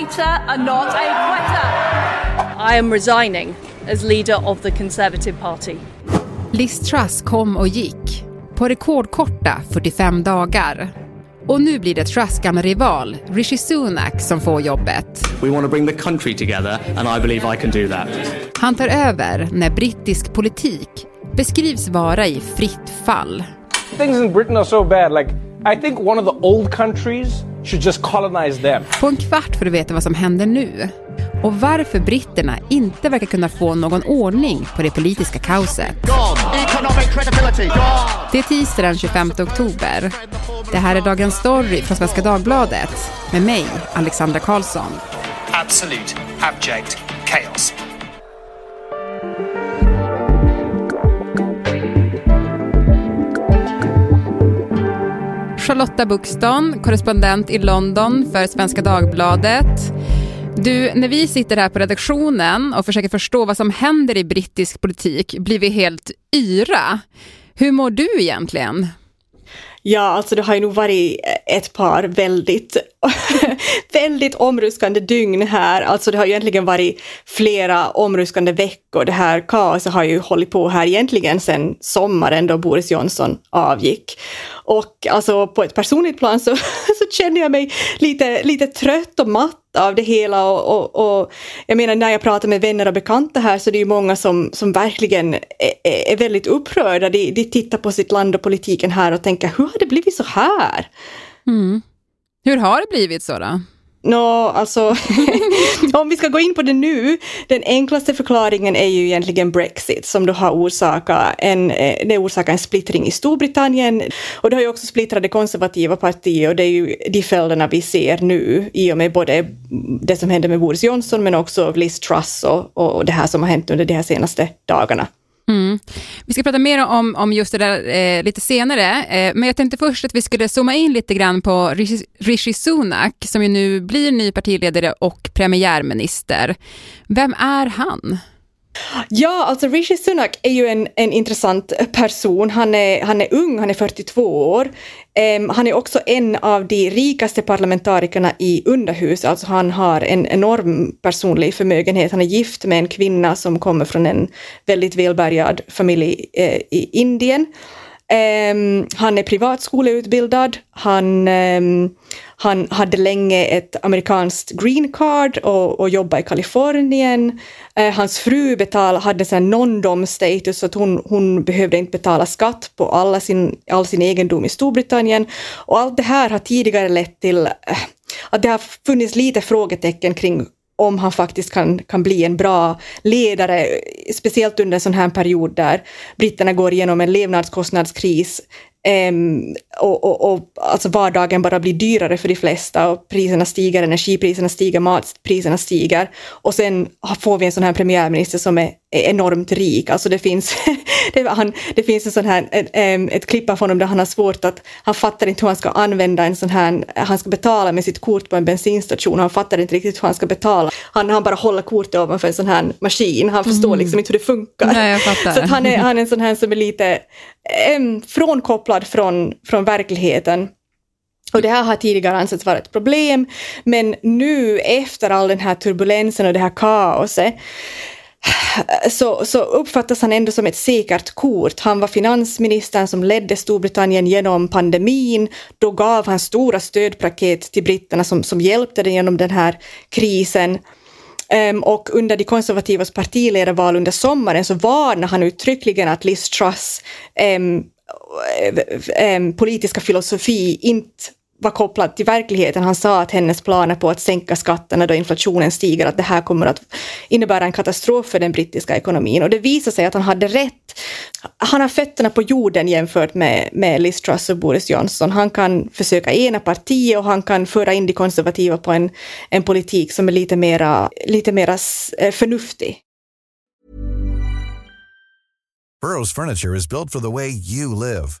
fighter and not a quitter. I am resigning as leader of the Conservative Party. Liz Truss kom och gick på rekordkorta 45 dagar. Och nu blir det Truss gamla rival, Rishi Sunak, som får jobbet. We want to bring the country together and I believe I can do that. Han tar över när brittisk politik beskrivs vara i fritt fall. Things in Britain are so bad. Like, I think one of the old countries should just colonize them. På en kvart får du veta vad som händer nu och varför britterna inte verkar kunna få någon ordning på det politiska kaoset. Det är tisdag den 25 oktober. Det här är Dagens Story från Svenska Dagbladet med mig, Alexandra Karlsson. Absolute abject chaos. Charlotta Buxton, korrespondent i London för Svenska Dagbladet. Du, när vi sitter här på redaktionen och försöker förstå vad som händer i brittisk politik blir vi helt yra. Hur mår du egentligen? Ja, alltså det har ju nog varit ett par väldigt, väldigt omruskande dygn här. Alltså det har ju egentligen varit flera omruskande veckor. Det här kaoset har ju hållit på här egentligen sedan sommaren då Boris Johnson avgick. Och alltså på ett personligt plan så, så känner jag mig lite, lite trött och matt av det hela och, och, och, jag menar när jag pratar med vänner och bekanta här så det är ju många som, som verkligen är, är väldigt upprörda. De, de tittar på sitt land och politiken här och tänker hur har det blivit så här? Mm. Hur har det blivit så då? Nå, alltså, om vi ska gå in på det nu, den enklaste förklaringen är ju egentligen Brexit som då har orsakat en, eh, det orsakar en splittring i Storbritannien och det har ju också splittrat det konservativa partiet och det är ju de följderna vi ser nu i och med både det som hände med Boris Johnson men också Liz Truss och, och det här som har hänt under de här senaste dagarna. Mm. Vi ska prata mer om, om just det där eh, lite senare, eh, men jag tänkte först att vi skulle zooma in lite grann på Rishi, Rishi Sunak som ju nu blir ny partiledare och premiärminister. Vem är han? Ja, alltså Rishi Sunak är ju en, en intressant person. Han är, han är ung, han är 42 år. Um, han är också en av de rikaste parlamentarikerna i underhuset, alltså han har en enorm personlig förmögenhet. Han är gift med en kvinna som kommer från en väldigt välbärgad familj eh, i Indien. Um, han är privatskoleutbildad, han, um, han hade länge ett amerikanskt green card och, och jobbade i Kalifornien. Eh, hans fru betal, hade en non-dom status så att hon, hon behövde inte betala skatt på alla sin, all sin egendom i Storbritannien. Och allt det här har tidigare lett till eh, att det har funnits lite frågetecken kring om han faktiskt kan, kan bli en bra ledare, speciellt under en sån här period där britterna går igenom en levnadskostnadskris Um, och, och, och alltså vardagen bara blir dyrare för de flesta och priserna stiger, energipriserna stiger, matpriserna stiger. Och sen får vi en sån här premiärminister som är, är enormt rik. Alltså det finns, det, han, det finns en sån här, ett, ett klipp av honom där han har svårt att, han fattar inte hur han ska använda en sån här, han ska betala med sitt kort på en bensinstation och han fattar inte riktigt hur han ska betala. Han, han bara håller kortet ovanför en sån här maskin, han förstår mm. liksom inte hur det funkar. Nej, Så han, är, han är en sån här som är lite um, frånkopplad från, från verkligheten. Och det här har tidigare ansetts vara ett problem, men nu efter all den här turbulensen och det här kaoset så, så uppfattas han ändå som ett säkert kort. Han var finansministern som ledde Storbritannien genom pandemin. Då gav han stora stödpaket till britterna som, som hjälpte dem genom den här krisen. Um, och under de konservativas partiledarval under sommaren så varnade han uttryckligen att Liz Truss um, um, politiska filosofi inte var kopplad till verkligheten. Han sa att hennes planer på att sänka skatterna då inflationen stiger, att det här kommer att innebära en katastrof för den brittiska ekonomin. Och det visade sig att han hade rätt. Han har fötterna på jorden jämfört med, med Liz Truss och Boris Johnson. Han kan försöka ena partiet och han kan föra in de konservativa på en, en politik som är lite mera, lite mera eh, förnuftig. Burrows furniture is built for the way you live.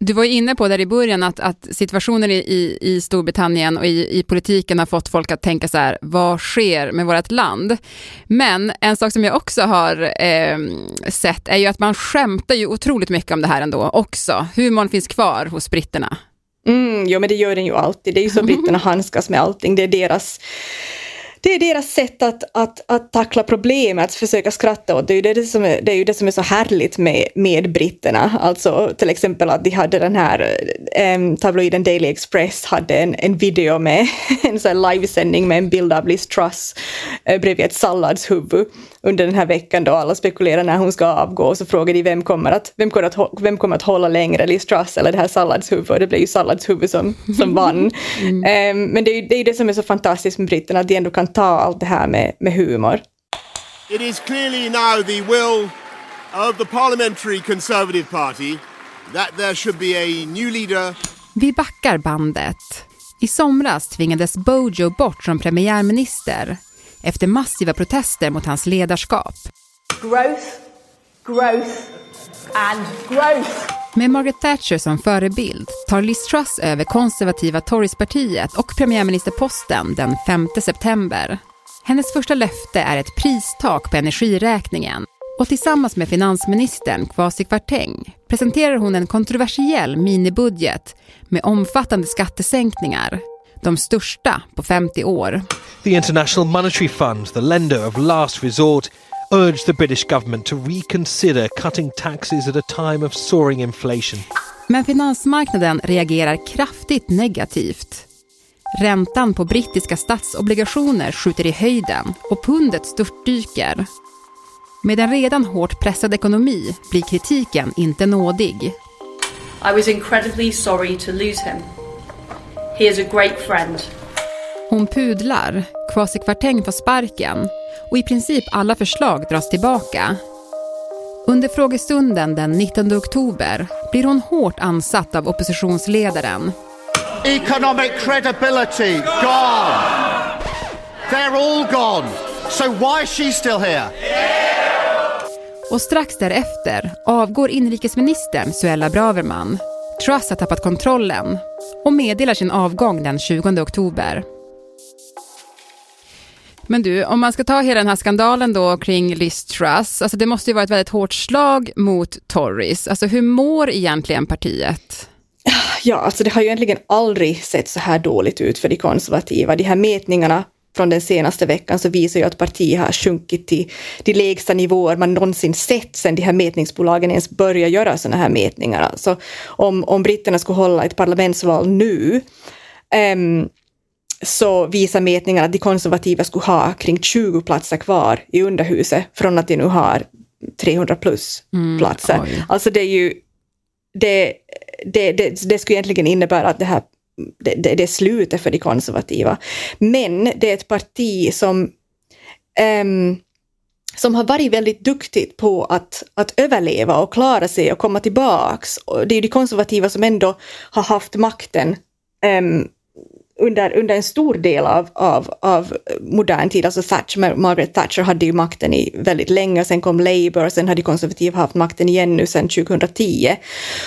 Du var ju inne på där i början att, att situationen i, i Storbritannien och i, i politiken har fått folk att tänka så här, vad sker med vårt land? Men en sak som jag också har eh, sett är ju att man skämtar ju otroligt mycket om det här ändå också. Humorn finns kvar hos britterna. Mm, jo, men det gör den ju alltid. Det är ju så britterna handskas med allting. Det är deras det är deras sätt att, att, att tackla problemet, att försöka skratta åt. Det är ju det, som är, det är ju det som är så härligt med, med britterna. Alltså till exempel att de hade den här um, tabloiden Daily Express hade en, en video med en sån livesändning med en bild av Liz Truss uh, bredvid ett salladshuvud under den här veckan då alla spekulerar när hon ska avgå och så frågar de vem kommer att, vem kommer att, vem kommer att hålla längre, Liz Truss eller det här salladshuvud och det blev ju salladshuvud som, som vann. Mm. Um, men det är ju det, är det som är så fantastiskt med britterna, att de ändå kan ta allt det här med, med humor. It is clearly now the will of the parliamentary conservative party that there should be a new leader. Vi backar bandet. I somras tvingades Bojo bort som premiärminister efter massiva protester mot hans ledarskap. Growth, growth and growth. Med Margaret Thatcher som förebild tar Liz Truss över konservativa Torypartiet och premiärministerposten den 5 september. Hennes första löfte är ett pristak på energiräkningen och tillsammans med finansministern Kwasi Kwarteng presenterar hon en kontroversiell minibudget med omfattande skattesänkningar de största på 50 år. The International Monetary Fund, the lender of last resort, urged the British government to reconsider cutting taxes at a time of soaring inflation. Men finansmarknaden reagerar kraftigt negativt. Räntan på brittiska statsobligationer skjuter i höjden och pundet störtdyker. Med en redan hårt pressad ekonomi blir kritiken inte nådig. I was incredibly sorry to lose him. He is a great friend. Hon pudlar, Kwasi Kwarteng får sparken och i princip alla förslag dras tillbaka. Under frågestunden den 19 oktober blir hon hårt ansatt av oppositionsledaren. Economic credibility gone. They're all gone. So why is she still here? Och strax därefter avgår inrikesministern Suella Braverman. Truss har tappat kontrollen och meddelar sin avgång den 20 oktober. Men du, om man ska ta hela den här skandalen då kring Liz Truss, alltså det måste ju vara ett väldigt hårt slag mot Tories. Alltså hur mår egentligen partiet? Ja, alltså det har ju egentligen aldrig sett så här dåligt ut för de konservativa. De här mätningarna från den senaste veckan så visar ju att partiet har sjunkit till de lägsta nivåer man någonsin sett sedan de här mätningsbolagen ens började göra sådana här mätningar. Alltså om, om britterna skulle hålla ett parlamentsval nu um, så visar mätningarna att de konservativa skulle ha kring 20 platser kvar i underhuset från att de nu har 300 plus mm, platser. Oj. Alltså det är ju det, det, det, det skulle egentligen innebära att det här det, det, det är slutet för de konservativa. Men det är ett parti som um, som har varit väldigt duktigt på att, att överleva och klara sig och komma tillbaks. Och det är de konservativa som ändå har haft makten um, under, under en stor del av, av, av modern tid, alltså Thatcher, Margaret Thatcher hade ju makten i väldigt länge, sen kom Labour och sen hade konservativa haft makten igen nu sen 2010.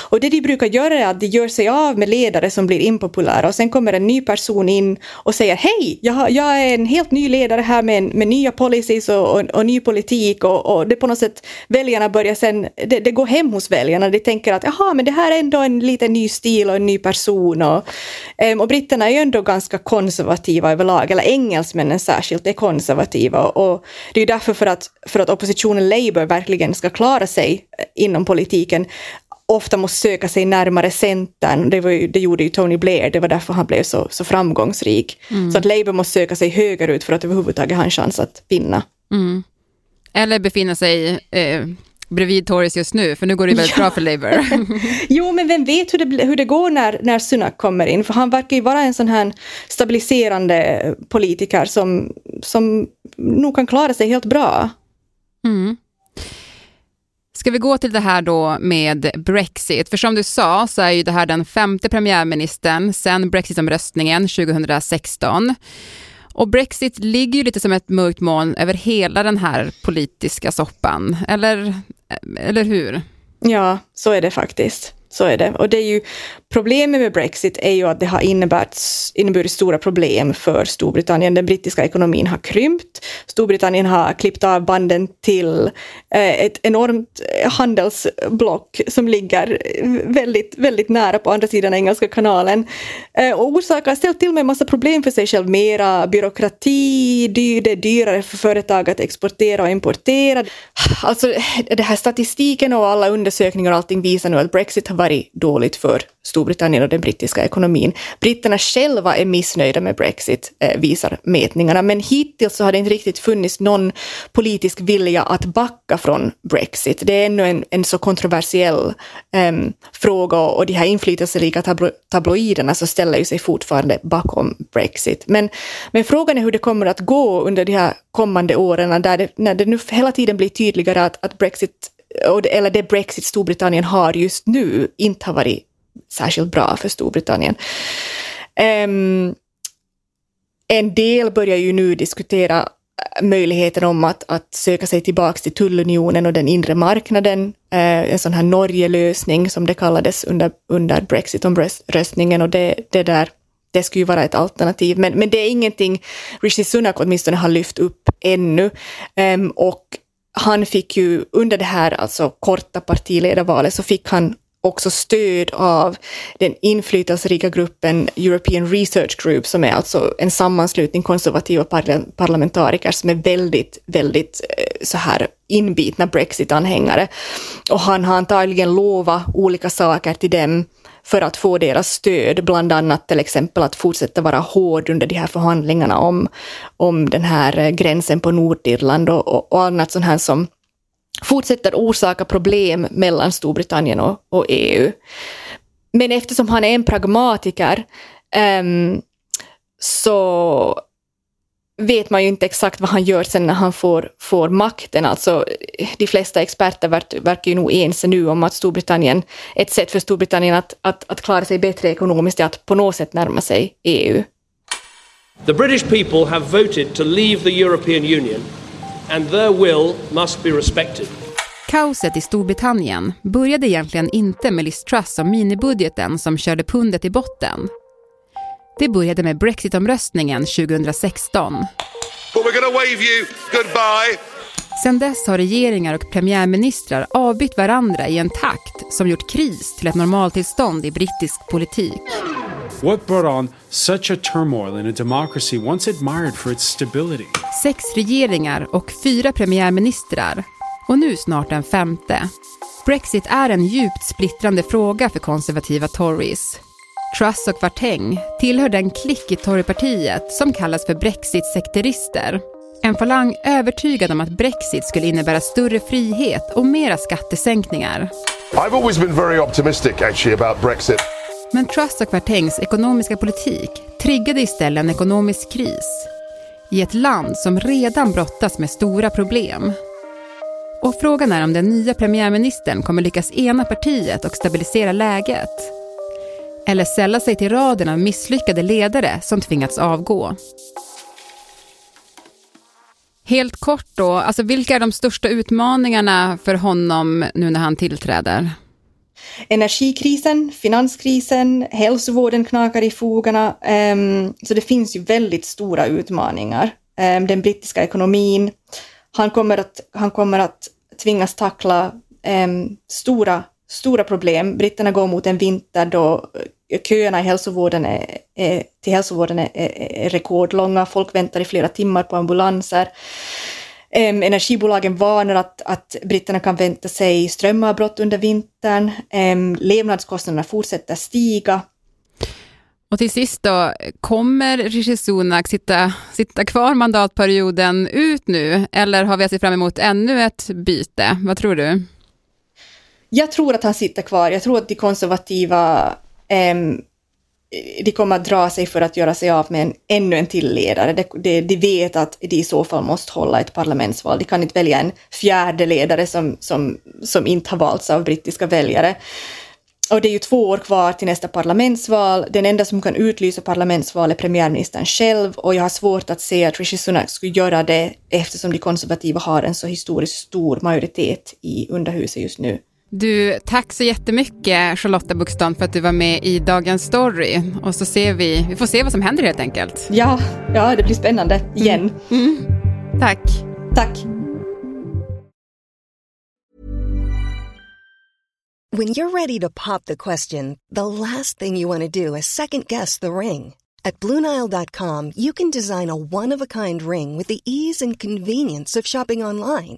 Och det de brukar göra är att de gör sig av med ledare som blir impopulära och sen kommer en ny person in och säger hej, jag, jag är en helt ny ledare här med, med nya policies och, och, och ny politik och, och, det på något sätt, väljarna börjar sen, det, det, går hem hos väljarna, de tänker att jaha, men det här är ändå en liten ny stil och en ny person och, ehm, och britterna är ju ändå ganska konservativa överlag, eller engelsmännen särskilt är konservativa. Och det är därför för att, för att oppositionen Labour verkligen ska klara sig inom politiken ofta måste söka sig närmare Centern. Det, var ju, det gjorde ju Tony Blair, det var därför han blev så, så framgångsrik. Mm. Så att Labour måste söka sig högerut för att överhuvudtaget ha en chans att vinna. Mm. Eller befinna sig eh, bredvid Tories just nu, för nu går det väldigt ja. bra för Labour. jo, men vem vet hur det, hur det går när, när Sunak kommer in, för han verkar ju vara en sån här stabiliserande politiker som, som nog kan klara sig helt bra. Mm. Ska vi gå till det här då med Brexit? För som du sa så är ju det här den femte premiärministern sedan Brexitomröstningen 2016. Och Brexit ligger ju lite som ett mörkt moln över hela den här politiska soppan, eller, eller hur? Ja, så är det faktiskt. Så är det. Och det är ju, problemet med Brexit är ju att det har inneburit, inneburit stora problem för Storbritannien. Den brittiska ekonomin har krympt. Storbritannien har klippt av banden till eh, ett enormt eh, handelsblock som ligger eh, väldigt, väldigt nära på andra sidan Engelska kanalen. Och orsakar, ställt till med en massa problem för sig själv. Mera byråkrati, det är dyrare för företag att exportera och importera. Alltså, den här statistiken och alla undersökningar och allting visar nu att Brexit har varit dåligt för Storbritannien och den brittiska ekonomin. Britterna själva är missnöjda med Brexit, eh, visar mätningarna, men hittills så har det inte riktigt funnits någon politisk vilja att backa från Brexit. Det är ännu en, en så kontroversiell eh, fråga och de här inflytelserika tablo tabloiderna så ställer ju sig fortfarande bakom Brexit. Men, men frågan är hur det kommer att gå under de här kommande åren där det, när det nu hela tiden blir tydligare att, att Brexit eller det Brexit Storbritannien har just nu inte har varit särskilt bra för Storbritannien. Um, en del börjar ju nu diskutera eh, möjligheten om att, att söka sig tillbaka till tullunionen och den inre marknaden, eh, en sån här Norge-lösning som det kallades under, under Brexit-omröstningen och det, det där det skulle ju vara ett alternativ, men, men det är ingenting Rishi Sunak åtminstone har lyft upp ännu. Um, och han fick ju under det här alltså korta partiledarvalet så fick han också stöd av den inflytelserika gruppen European Research Group som är alltså en sammanslutning konservativa parlamentariker som är väldigt, väldigt eh, så här inbitna Brexit-anhängare. Och han har antagligen lovat olika saker till dem för att få deras stöd, bland annat till exempel att fortsätta vara hård under de här förhandlingarna om, om den här eh, gränsen på Nordirland och, och, och annat sånt här som fortsätter orsaka problem mellan Storbritannien och, och EU. Men eftersom han är en pragmatiker um, så vet man ju inte exakt vad han gör sen när han får, får makten. Alltså, de flesta experter verkar ju nog ense nu om att Storbritannien, ett sätt för Storbritannien att, att, att klara sig bättre ekonomiskt är att på något sätt närma sig EU. The British people have voted to leave the European Union and their will must be respected. Kaoset i Storbritannien började egentligen inte med Liz Truss och minibudgeten som körde pundet i botten. Det började med Brexitomröstningen 2016. But we're gonna wave you goodbye. Sen dess har regeringar och premiärministrar avbytt varandra i en takt som gjort kris till ett normaltillstånd i brittisk politik. What brought on such a turmoil in a democracy once admired for its stability? Sex regeringar och fyra premiärministrar. Och nu snart en femte. Brexit är en djupt splittrande fråga för konservativa Tories. Truss och Varteng tillhör den klick i Torypartiet som kallas för brexit-sekterister. En falang övertygad om att Brexit skulle innebära större frihet och mera skattesänkningar. I've always been very optimistic actually about Brexit. Men Truss och Kvartängs ekonomiska politik triggade istället en ekonomisk kris i ett land som redan brottas med stora problem. Och frågan är om den nya premiärministern kommer lyckas ena partiet och stabilisera läget eller sälla sig till raden av misslyckade ledare som tvingats avgå. Helt kort då, alltså vilka är de största utmaningarna för honom nu när han tillträder? Energikrisen, finanskrisen, hälsovården knakar i fogarna. Um, så det finns ju väldigt stora utmaningar. Um, den brittiska ekonomin. Han kommer att, han kommer att tvingas tackla um, stora stora problem. Britterna går mot en vinter då eh, köerna i hälsovården är, är, till hälsovården är, är, är rekordlånga. Folk väntar i flera timmar på ambulanser. Um, energibolagen varnar att, att britterna kan vänta sig strömavbrott under vintern. Um, levnadskostnaderna fortsätter stiga. Och till sist då, kommer Rishi Sunak sitta, sitta kvar mandatperioden ut nu eller har vi att se fram emot ännu ett byte? Vad tror du? Jag tror att han sitter kvar. Jag tror att de konservativa eh, Eh, de kommer att dra sig för att göra sig av med en, ännu en till ledare. De, de, de vet att de i så fall måste hålla ett parlamentsval. De kan inte välja en fjärde ledare som, som, som inte har valts av brittiska väljare. Och det är ju två år kvar till nästa parlamentsval. Den enda som kan utlysa parlamentsval är premiärministern själv och jag har svårt att se att Rishi Sunak skulle göra det eftersom de konservativa har en så historiskt stor majoritet i underhuset just nu. Du, tack så jättemycket Charlotta Buxton för att du var med i Dagens Story. Och så ser vi, vi får se vad som händer helt enkelt. Ja, ja det blir spännande igen. Mm. Mm. Tack. Tack. When you're ready to pop the question, the last thing you want to do is second guess the ring. At BlueNile.com you can design a one-of-a-kind ring with the ease and convenience of shopping online.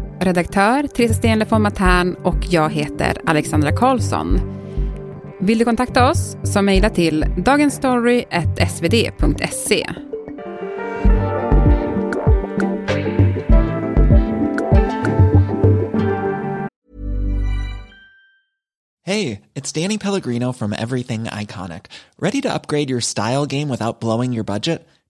Redaktör Theresa Stenle von Matern och jag heter Alexandra Karlsson. Vill du kontakta oss så mejla till dagensstory.svd.se. Hej, det är Danny Pellegrino från Everything Iconic. Ready to upgrade your style game without blowing your budget?